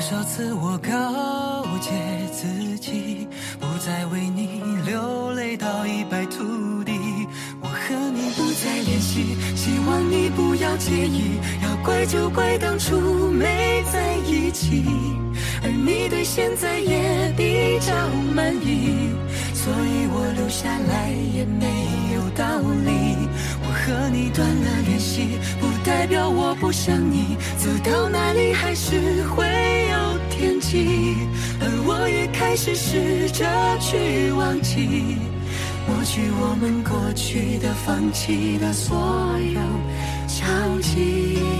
多少次我告诫自己，不再为你流泪到一败涂地。我和你不再联系，希望你不要介意。要怪就怪当初没在一起，而你对现在也比较满意，所以我留下来也没有道理。我和你断了联系，不代表我不想你，走到哪里还是会而我也开始试着去忘记，抹去我们过去的、放弃的所有交集。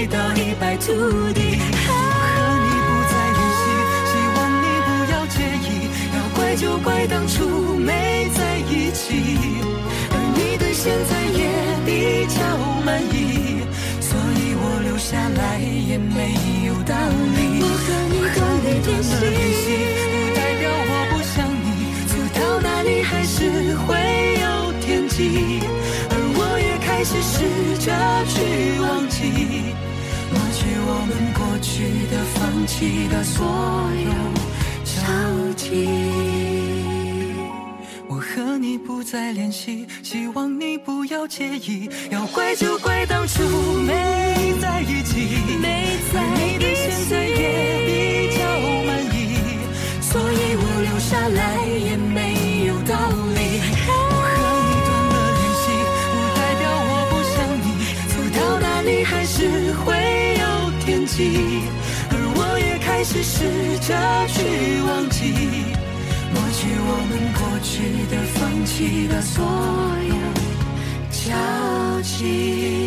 爱到一败涂地。和你不再联系，希望你不要介意。要怪就怪当初没在一起，而你对现在也比较满意，所以我留下来也没有道理。试着去忘记，抹去我们过去的、放弃的所有交集。我和你不再联系，希望你不要介意。要怪就怪当初没在一起，没在你对现在也还是会有天际，而我也开始试着去忘记。抹去我们过去的、放弃的所有交集。